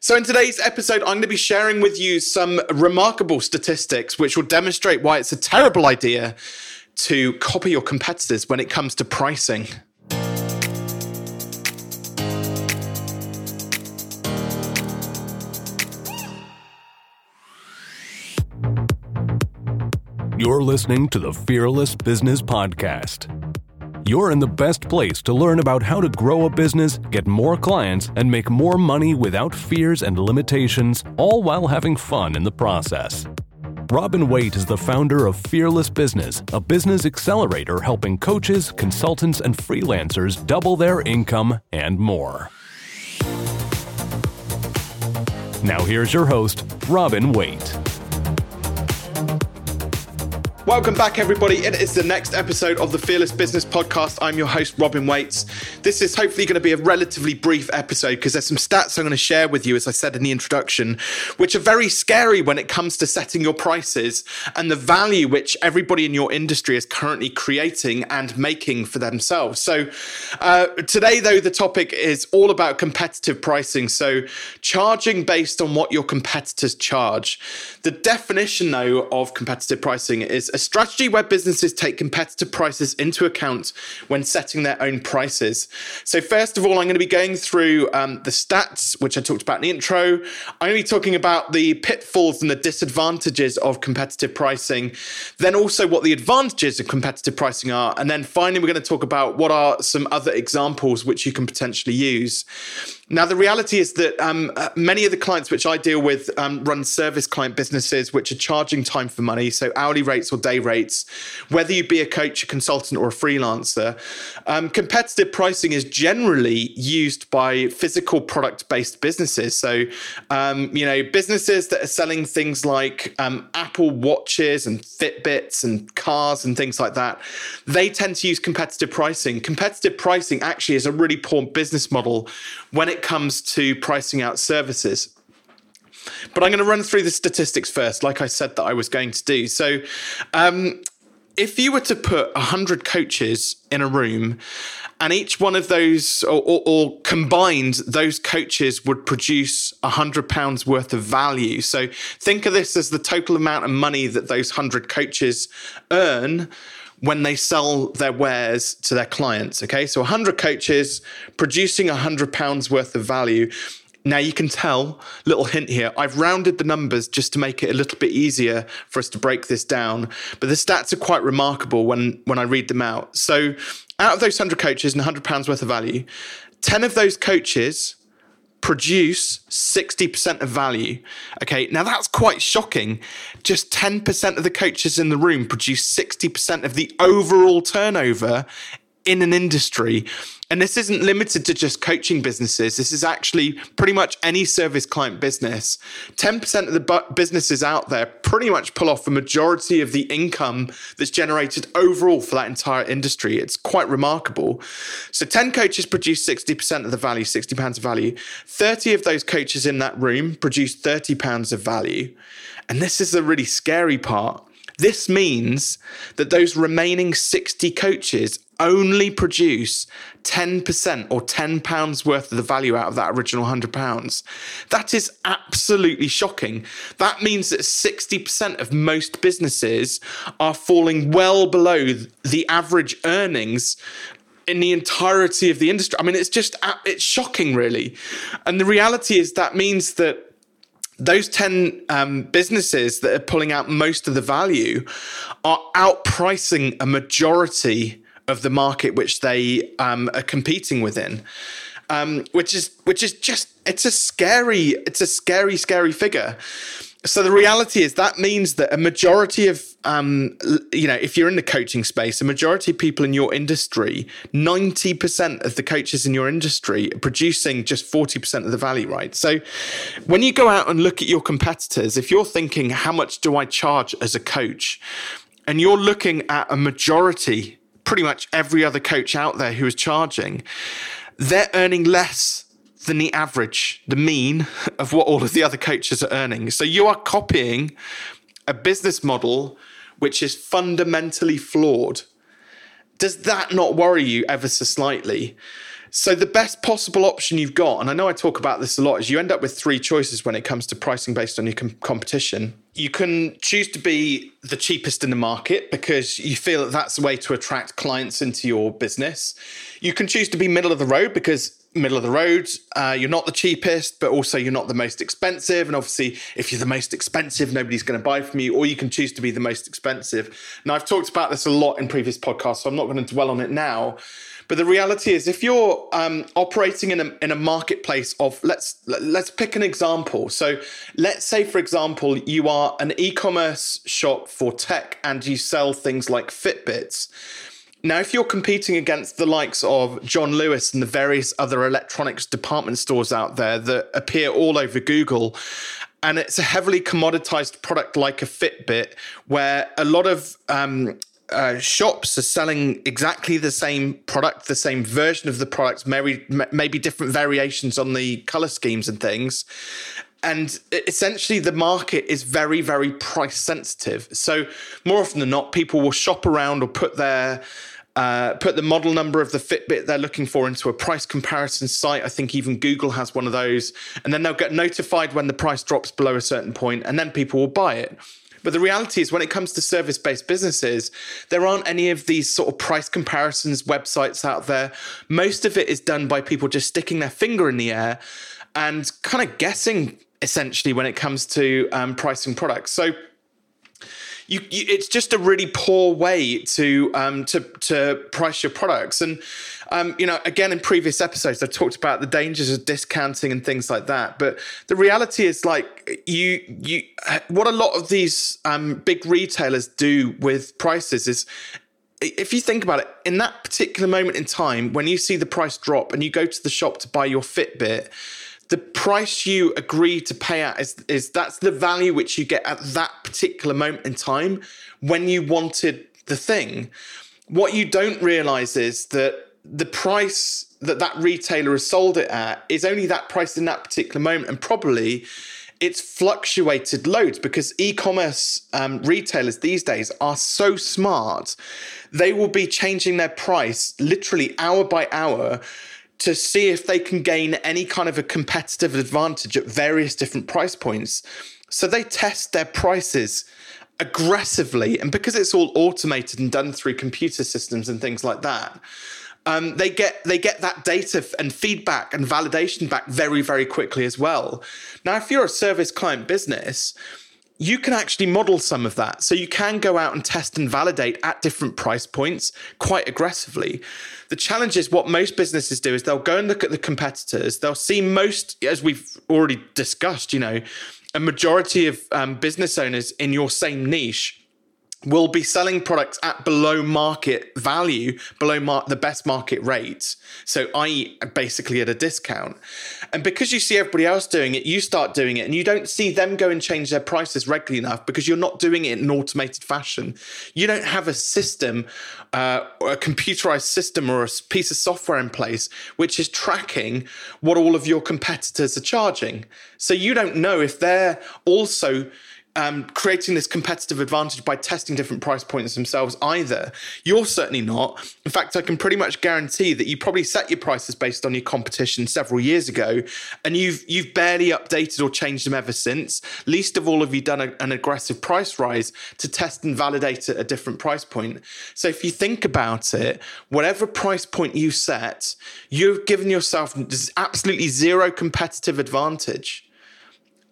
So, in today's episode, I'm going to be sharing with you some remarkable statistics which will demonstrate why it's a terrible idea to copy your competitors when it comes to pricing. You're listening to the Fearless Business Podcast. You're in the best place to learn about how to grow a business, get more clients, and make more money without fears and limitations, all while having fun in the process. Robin Waite is the founder of Fearless Business, a business accelerator helping coaches, consultants, and freelancers double their income and more. Now, here's your host, Robin Waite. Welcome back, everybody. It is the next episode of the Fearless Business Podcast. I'm your host, Robin Waits. This is hopefully going to be a relatively brief episode because there's some stats I'm going to share with you, as I said in the introduction, which are very scary when it comes to setting your prices and the value which everybody in your industry is currently creating and making for themselves. So, uh, today, though, the topic is all about competitive pricing. So, charging based on what your competitors charge. The definition, though, of competitive pricing is a strategy where businesses take competitive prices into account when setting their own prices. So, first of all, I'm going to be going through um, the stats, which I talked about in the intro. I'm going to be talking about the pitfalls and the disadvantages of competitive pricing, then also what the advantages of competitive pricing are. And then finally, we're going to talk about what are some other examples which you can potentially use. Now, the reality is that um, uh, many of the clients which I deal with um, run service client businesses which are charging time for money, so hourly rates or day rates, whether you be a coach, a consultant, or a freelancer. Um, competitive pricing is generally used by physical product based businesses. So, um, you know, businesses that are selling things like um, Apple watches and Fitbits and cars and things like that, they tend to use competitive pricing. Competitive pricing actually is a really poor business model when it it comes to pricing out services. But I'm going to run through the statistics first, like I said that I was going to do. So, um, if you were to put 100 coaches in a room and each one of those or, or, or, combined those coaches would produce 100 pounds worth of value so think of this as the total amount of money that those 100 coaches earn when they sell their wares to their clients. Okay, so 100 coaches producing 100 pounds worth of value. Now you can tell, little hint here, I've rounded the numbers just to make it a little bit easier for us to break this down. But the stats are quite remarkable when, when I read them out. So out of those 100 coaches and 100 pounds worth of value, 10 of those coaches produce 60% of value. Okay, now that's quite shocking. Just 10% of the coaches in the room produce 60% of the overall turnover in an industry. And this isn't limited to just coaching businesses. This is actually pretty much any service client business. 10% of the bu- businesses out there pretty much pull off the majority of the income that's generated overall for that entire industry. It's quite remarkable. So 10 coaches produce 60% of the value, 60 pounds of value. 30 of those coaches in that room produce 30 pounds of value. And this is the really scary part. This means that those remaining 60 coaches only produce 10% or 10 pounds worth of the value out of that original 100 pounds. That is absolutely shocking. That means that 60% of most businesses are falling well below the average earnings in the entirety of the industry. I mean, it's just it's shocking, really. And the reality is that means that those 10 um, businesses that are pulling out most of the value are outpricing a majority of the market which they um, are competing within. Um, which is which is just it's a scary it's a scary scary figure. So the reality is that means that a majority of um, you know if you're in the coaching space, a majority of people in your industry, ninety percent of the coaches in your industry are producing just forty percent of the value. Right. So when you go out and look at your competitors, if you're thinking how much do I charge as a coach, and you're looking at a majority pretty much every other coach out there who is charging, they're earning less than the average, the mean of what all of the other coaches are earning. So you are copying a business model which is fundamentally flawed. Does that not worry you ever so slightly? So the best possible option you've got, and I know I talk about this a lot, is you end up with three choices when it comes to pricing based on your com- competition. You can choose to be the cheapest in the market because you feel that that's a way to attract clients into your business. You can choose to be middle of the road because middle of the road. Uh, you're not the cheapest, but also you're not the most expensive. And obviously, if you're the most expensive, nobody's going to buy from you, or you can choose to be the most expensive. Now, I've talked about this a lot in previous podcasts, so I'm not going to dwell on it now. But the reality is, if you're um, operating in a, in a marketplace of let's let's pick an example. So let's say, for example, you are an e-commerce shop for tech and you sell things like Fitbits. Now, if you're competing against the likes of John Lewis and the various other electronics department stores out there that appear all over Google, and it's a heavily commoditized product like a Fitbit, where a lot of um, uh, shops are selling exactly the same product, the same version of the product, maybe maybe different variations on the color schemes and things. And essentially, the market is very, very price sensitive. So more often than not, people will shop around or put their uh, put the model number of the Fitbit they're looking for into a price comparison site. I think even Google has one of those. And then they'll get notified when the price drops below a certain point, and then people will buy it. But the reality is, when it comes to service based businesses, there aren't any of these sort of price comparisons websites out there. Most of it is done by people just sticking their finger in the air and kind of guessing essentially when it comes to um, pricing products. So you, you, it's just a really poor way to um, to to price your products. And um, you know, again, in previous episodes, I've talked about the dangers of discounting and things like that. But the reality is, like you you, what a lot of these um, big retailers do with prices is if you think about it, in that particular moment in time, when you see the price drop and you go to the shop to buy your Fitbit, the price you agree to pay at is, is that's the value which you get at that particular moment in time when you wanted the thing. What you don't realize is that the price that that retailer has sold it at is only that price in that particular moment, and probably it's fluctuated loads because e-commerce um, retailers these days are so smart. They will be changing their price literally hour by hour to see if they can gain any kind of a competitive advantage at various different price points. So they test their prices aggressively. And because it's all automated and done through computer systems and things like that, um, they get they get that data and feedback and validation back very very quickly as well. Now, if you're a service client business, you can actually model some of that. So you can go out and test and validate at different price points quite aggressively. The challenge is what most businesses do is they'll go and look at the competitors. They'll see most, as we've already discussed, you know, a majority of um, business owners in your same niche will be selling products at below market value, below mar- the best market rates. So, i.e., basically at a discount. And because you see everybody else doing it, you start doing it, and you don't see them go and change their prices regularly enough because you're not doing it in an automated fashion. You don't have a system, uh, a computerized system, or a piece of software in place which is tracking what all of your competitors are charging. So, you don't know if they're also um, creating this competitive advantage by testing different price points themselves either. You're certainly not. In fact, I can pretty much guarantee that you probably set your prices based on your competition several years ago, and you've you've barely updated or changed them ever since. Least of all have you done a, an aggressive price rise to test and validate at a different price point. So if you think about it, whatever price point you set, you've given yourself absolutely zero competitive advantage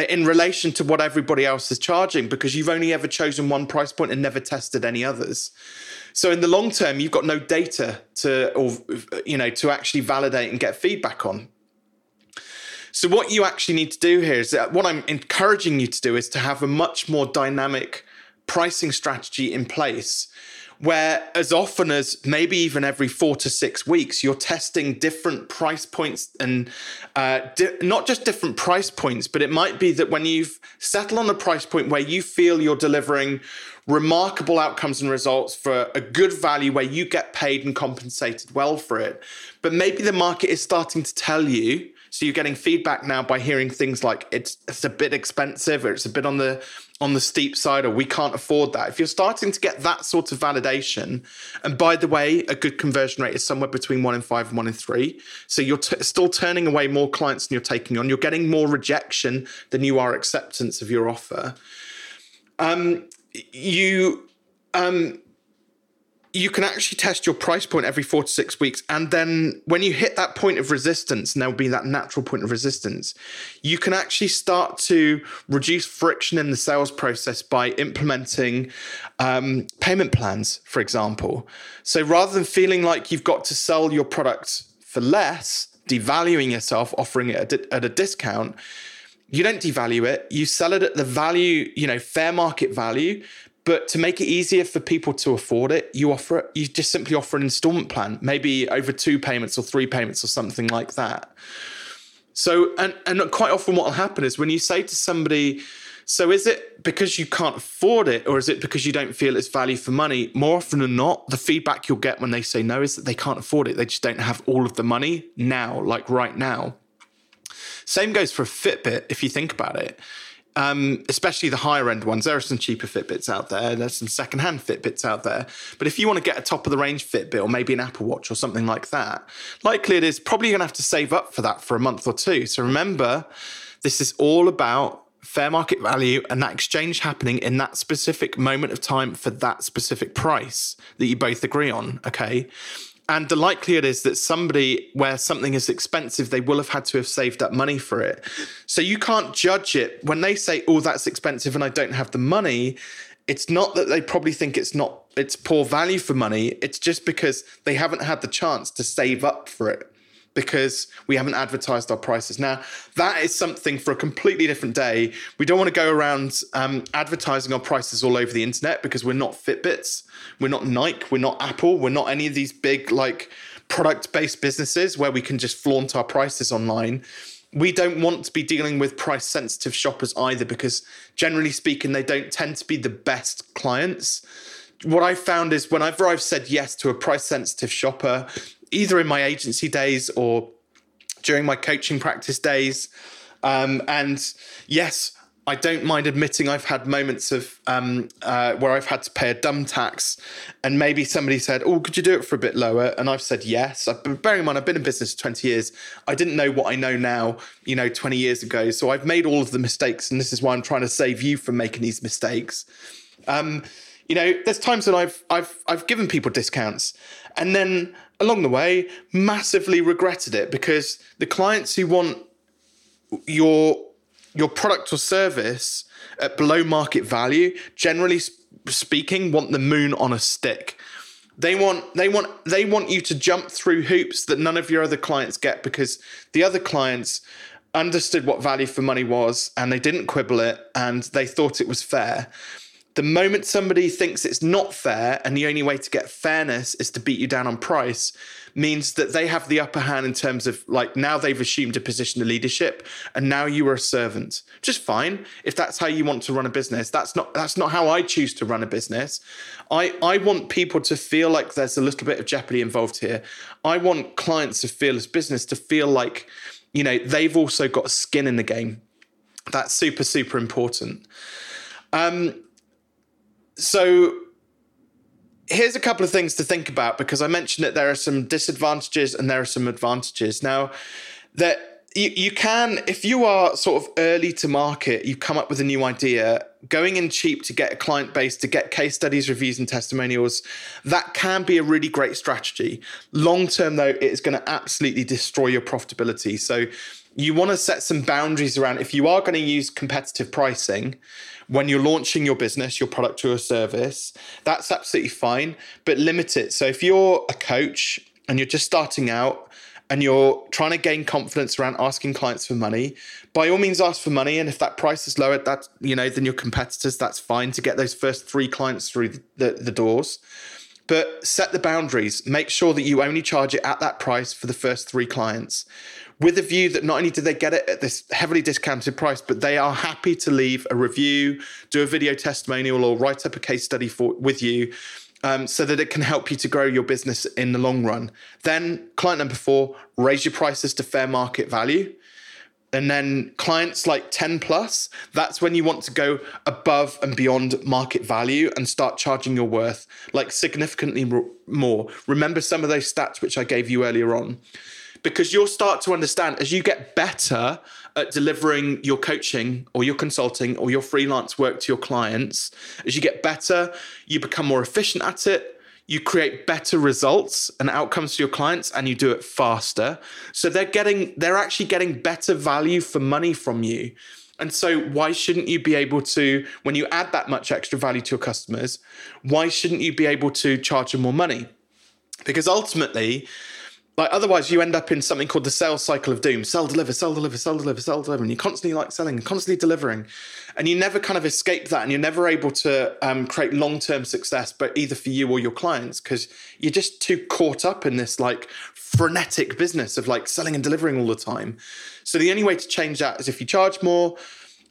Uh, in relation to what everybody else is charging because you've only ever chosen one price point and never tested any others. So in the long term, you've got no data to or you know to actually validate and get feedback on. So what you actually need to do here is that what I'm encouraging you to do is to have a much more dynamic pricing strategy in place where as often as maybe even every four to six weeks, you're testing different price points and uh, di- not just different price points, but it might be that when you've settled on a price point where you feel you're delivering remarkable outcomes and results for a good value where you get paid and compensated well for it, but maybe the market is starting to tell you So you're getting feedback now by hearing things like it's it's a bit expensive or it's a bit on the on the steep side or we can't afford that. If you're starting to get that sort of validation, and by the way, a good conversion rate is somewhere between one in five and one in three. So you're t- still turning away more clients than you're taking on. You're getting more rejection than you are acceptance of your offer. Um, you um, you can actually test your price point every four to six weeks. And then when you hit that point of resistance, and there'll be that natural point of resistance, you can actually start to reduce friction in the sales process by implementing um, payment plans, for example. So rather than feeling like you've got to sell your product for less, devaluing yourself, offering it at a discount, you don't devalue it you sell it at the value you know fair market value but to make it easier for people to afford it, you offer it, you just simply offer an installment plan, maybe over two payments or three payments or something like that. So, and, and quite often what will happen is when you say to somebody, so is it because you can't afford it or is it because you don't feel it's value for money? More often than not, the feedback you'll get when they say no is that they can't afford it. They just don't have all of the money now, like right now. Same goes for a Fitbit if you think about it um, especially the higher end ones. There are some cheaper Fitbits out there. There's some secondhand Fitbits out there. But if you want to get a top of the range Fitbit or maybe an Apple Watch or something like that, likely it is probably going to have to save up for that for a month or two. So remember, this is all about fair market value and that exchange happening in that specific moment of time for that specific price that you both agree on. Okay. And the likelihood is that somebody where something is expensive, they will have had to have saved up money for it. So you can't judge it when they say, oh, that's expensive and I don't have the money. It's not that they probably think it's not, it's poor value for money. It's just because they haven't had the chance to save up for it because we haven't advertised our prices. Now, that is something for a completely different day. We don't want to go around um, advertising our prices all over the internet because we're not Fitbits, we're not Nike, we're not Apple, we're not any of these big, like, product based businesses where we can just flaunt our prices online. We don't want to be dealing with price sensitive shoppers either because, generally speaking, they don't tend to be the best clients what I found is whenever I've said yes to a price sensitive shopper, either in my agency days or during my coaching practice days. Um, and yes, I don't mind admitting I've had moments of um, uh, where I've had to pay a dumb tax, and maybe somebody said, "Oh, could you do it for a bit lower?" And I've said yes. I've been, bearing in mind I've been in business for twenty years. I didn't know what I know now, you know, twenty years ago. So I've made all of the mistakes, and this is why I'm trying to save you from making these mistakes. Um, you know, there's times that I've I've I've given people discounts, and then along the way, massively regretted it because the clients who want your your product or service at below market value, generally speaking, want the moon on a stick. They want they want they want you to jump through hoops that none of your other clients get because the other clients understood what value for money was and they didn't quibble it and they thought it was fair the moment somebody thinks it's not fair and the only way to get fairness is to beat you down on price means that they have the upper hand in terms of like now they've assumed a position of leadership and now you are a servant. Just fine. If that's how you want to run a business that's not that's not how i choose to run a business. I i want people to feel like there's a little bit of jeopardy involved here. I want clients of fearless business to feel like you know they've also got skin in the game. That's super super important. Um so here's a couple of things to think about because I mentioned that there are some disadvantages and there are some advantages. Now, that you, you can, if you are sort of early to market, you've come up with a new idea, going in cheap to get a client base, to get case studies, reviews, and testimonials, that can be a really great strategy. Long term, though, it is going to absolutely destroy your profitability. So you want to set some boundaries around if you are going to use competitive pricing when you're launching your business, your product or a service, that's absolutely fine, but limit it. So if you're a coach and you're just starting out and you're trying to gain confidence around asking clients for money, by all means ask for money. And if that price is lower, that you know, than your competitors, that's fine to get those first three clients through the, the, the doors but set the boundaries. Make sure that you only charge it at that price for the first three clients with a view that not only do they get it at this heavily discounted price, but they are happy to leave a review, do a video testimonial, or write up a case study for with you. Um, so that it can help you to grow your business in the long run. Then, client number four, raise your prices to fair market value. and then clients like 10 plus, that's when you want to go above and beyond market value and start charging your worth like significantly more. Remember some of those stats which I gave you earlier on. Because you'll start to understand as you get better at delivering your coaching or your consulting or your freelance work to your clients, as you get better, you become more efficient at it you create better results and outcomes for your clients and you do it faster. So they're getting they're actually getting better value for money from you. And so why shouldn't you be able to when you add that much extra value to your customers why shouldn't you be able to charge them more money? Because ultimately like otherwise, you end up in something called the sales cycle of doom: sell, deliver, sell, deliver, sell, deliver, sell, deliver, and you're constantly like selling and constantly delivering, and you never kind of escape that, and you're never able to um, create long-term success, but either for you or your clients, because you're just too caught up in this like frenetic business of like selling and delivering all the time. So the only way to change that is if you charge more,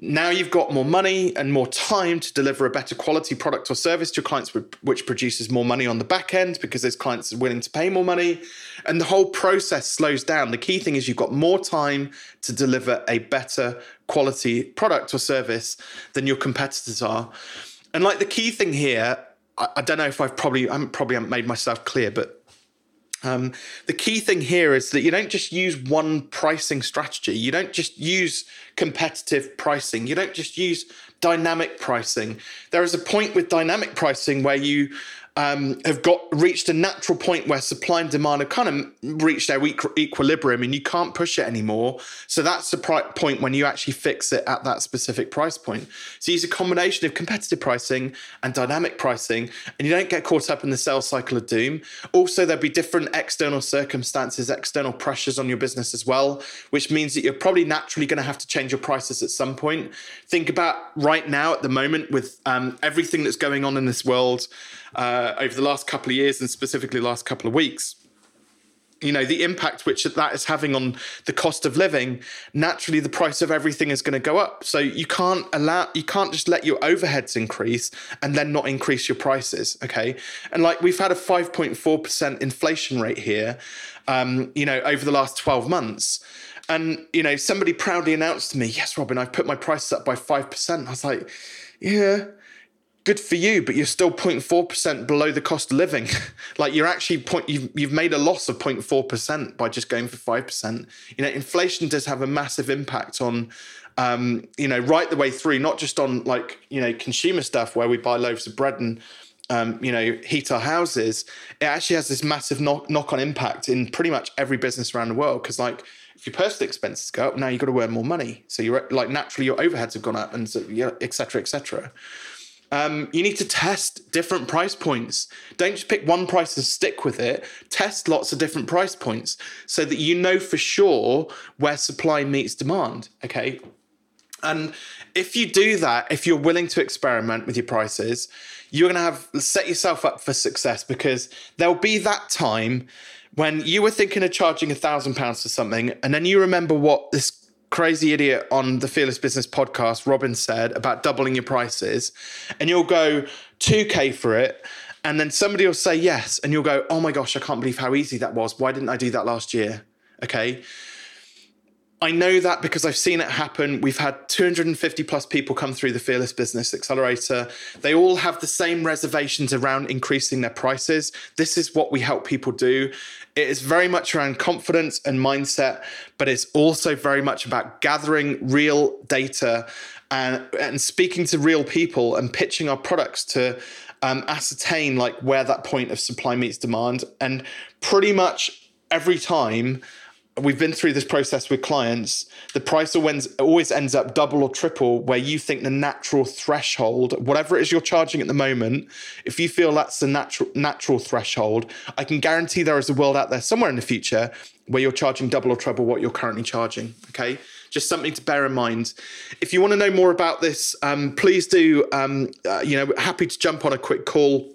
now you've got more money and more time to deliver a better quality product or service to your clients, which produces more money on the back end because those clients are willing to pay more money. And the whole process slows down. The key thing is you've got more time to deliver a better quality product or service than your competitors are. And like the key thing here, I, don't know if I've probably, I probably haven't made myself clear, but um, the key thing here is that you don't just use one pricing strategy. You don't just use competitive pricing. You don't just use dynamic pricing. There is a point with dynamic pricing where you um, have got reached a natural point where supply and demand have kind of reached their equilibrium and you can't push it anymore. So that's the point when you actually fix it at that specific price point. So use a combination of competitive pricing and dynamic pricing, and you don't get caught up in the sales cycle of doom. Also, there'll be different external circumstances, external pressures on your business as well, which means that you're probably naturally going to have to change your prices at some point. Think about right now at the moment with um, everything that's going on in this world uh, over the last couple of years and specifically last couple of weeks you know the impact which that is having on the cost of living naturally the price of everything is going to go up. So you can't allow you can't just let your overheads increase and then not increase your prices okay? And like we've had a 5.4% inflation rate here um, you know over the last 12 months. And you know somebody proudly announced to me yes robin i've put my prices up by 5% i was like yeah good for you, but you're still 0.4% below the cost of living. like you're actually point you've you've made a loss of 0.4% by just going for 5%. You know, inflation does have a massive impact on um, you know, right the way through, not just on like, you know, consumer stuff where we buy loaves of bread and um, you know, heat our houses, it actually has this massive knock knock on impact in pretty much every business around the world. Cause like if your personal expenses go up, now you've got to earn more money. So you're like naturally your overheads have gone up and so yeah, et cetera, et cetera. Um, you need to test different price points. Don't just pick one price and stick with it. Test lots of different price points so that you know for sure where supply meets demand. Okay. And if you do that, if you're willing to experiment with your prices, you're going to have set yourself up for success because there'll be that time when you were thinking of charging a thousand pounds for something, and then you remember what this crazy idiot on the Fearless Business podcast, Robin said about doubling your prices, and you'll go 2K for it. And then somebody will say yes, and you'll go, oh my gosh, I can't believe how easy that was. Why didn't I do that last year? Okay. I know that because I've seen it happen. We've had 250 plus people come through the Fearless Business Accelerator. They all have the same reservations around increasing their prices. This is what we help people do. It is very much around confidence and mindset, but it's also very much about gathering real data and, and speaking to real people and pitching our products to um, ascertain like where that point of supply meets demand. And pretty much every time, we've been through this process with clients the price always ends up double or triple where you think the natural threshold whatever it is you're charging at the moment if you feel that's the natural natural threshold i can guarantee there is a world out there somewhere in the future where you're charging double or treble what you're currently charging okay just something to bear in mind. If you want to know more about this, um, please do. Um, uh, you know, happy to jump on a quick call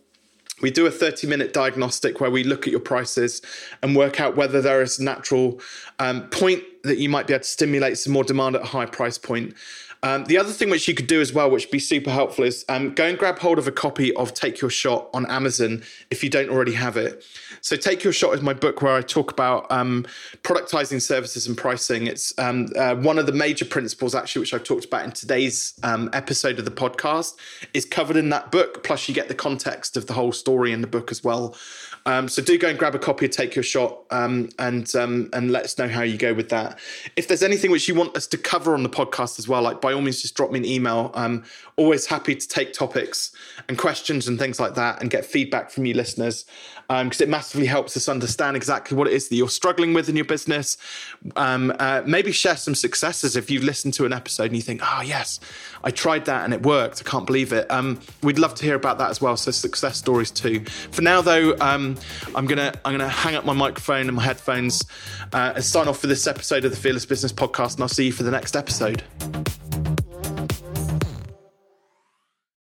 we do a 30 minute diagnostic where we look at your prices and work out whether there is a natural um, point that you might be able to stimulate some more demand at a high price point. Um, the other thing which you could do as well, which would be super helpful, is um, go and grab hold of a copy of Take Your Shot on Amazon if you don't already have it. So, Take Your Shot is my book where I talk about um, productizing services and pricing. It's um, uh, one of the major principles, actually, which I've talked about in today's um, episode of the podcast, is covered in that book. Plus, you get the context of the whole story in the book as well. Um, so do go and grab a copy of Take Your Shot and and let us know how you go with that. If there's anything which you want us to cover on the podcast as well, like by all means just drop me an email. I'm always happy to take topics and questions and things like that and get feedback from you listeners because um, it massively helps us understand exactly what it is that you're struggling with in your business. Um, uh, maybe share some successes if you've listened to an episode and you think, oh, yes, I tried that and it worked. I can't believe it. Um, we'd love to hear about that as well. So success stories too. For now, though, um, I'm gonna I'm gonna hang up my microphone and my headphones uh, and sign off for this episode of the Fearless Business Podcast. And I'll see you for the next episode.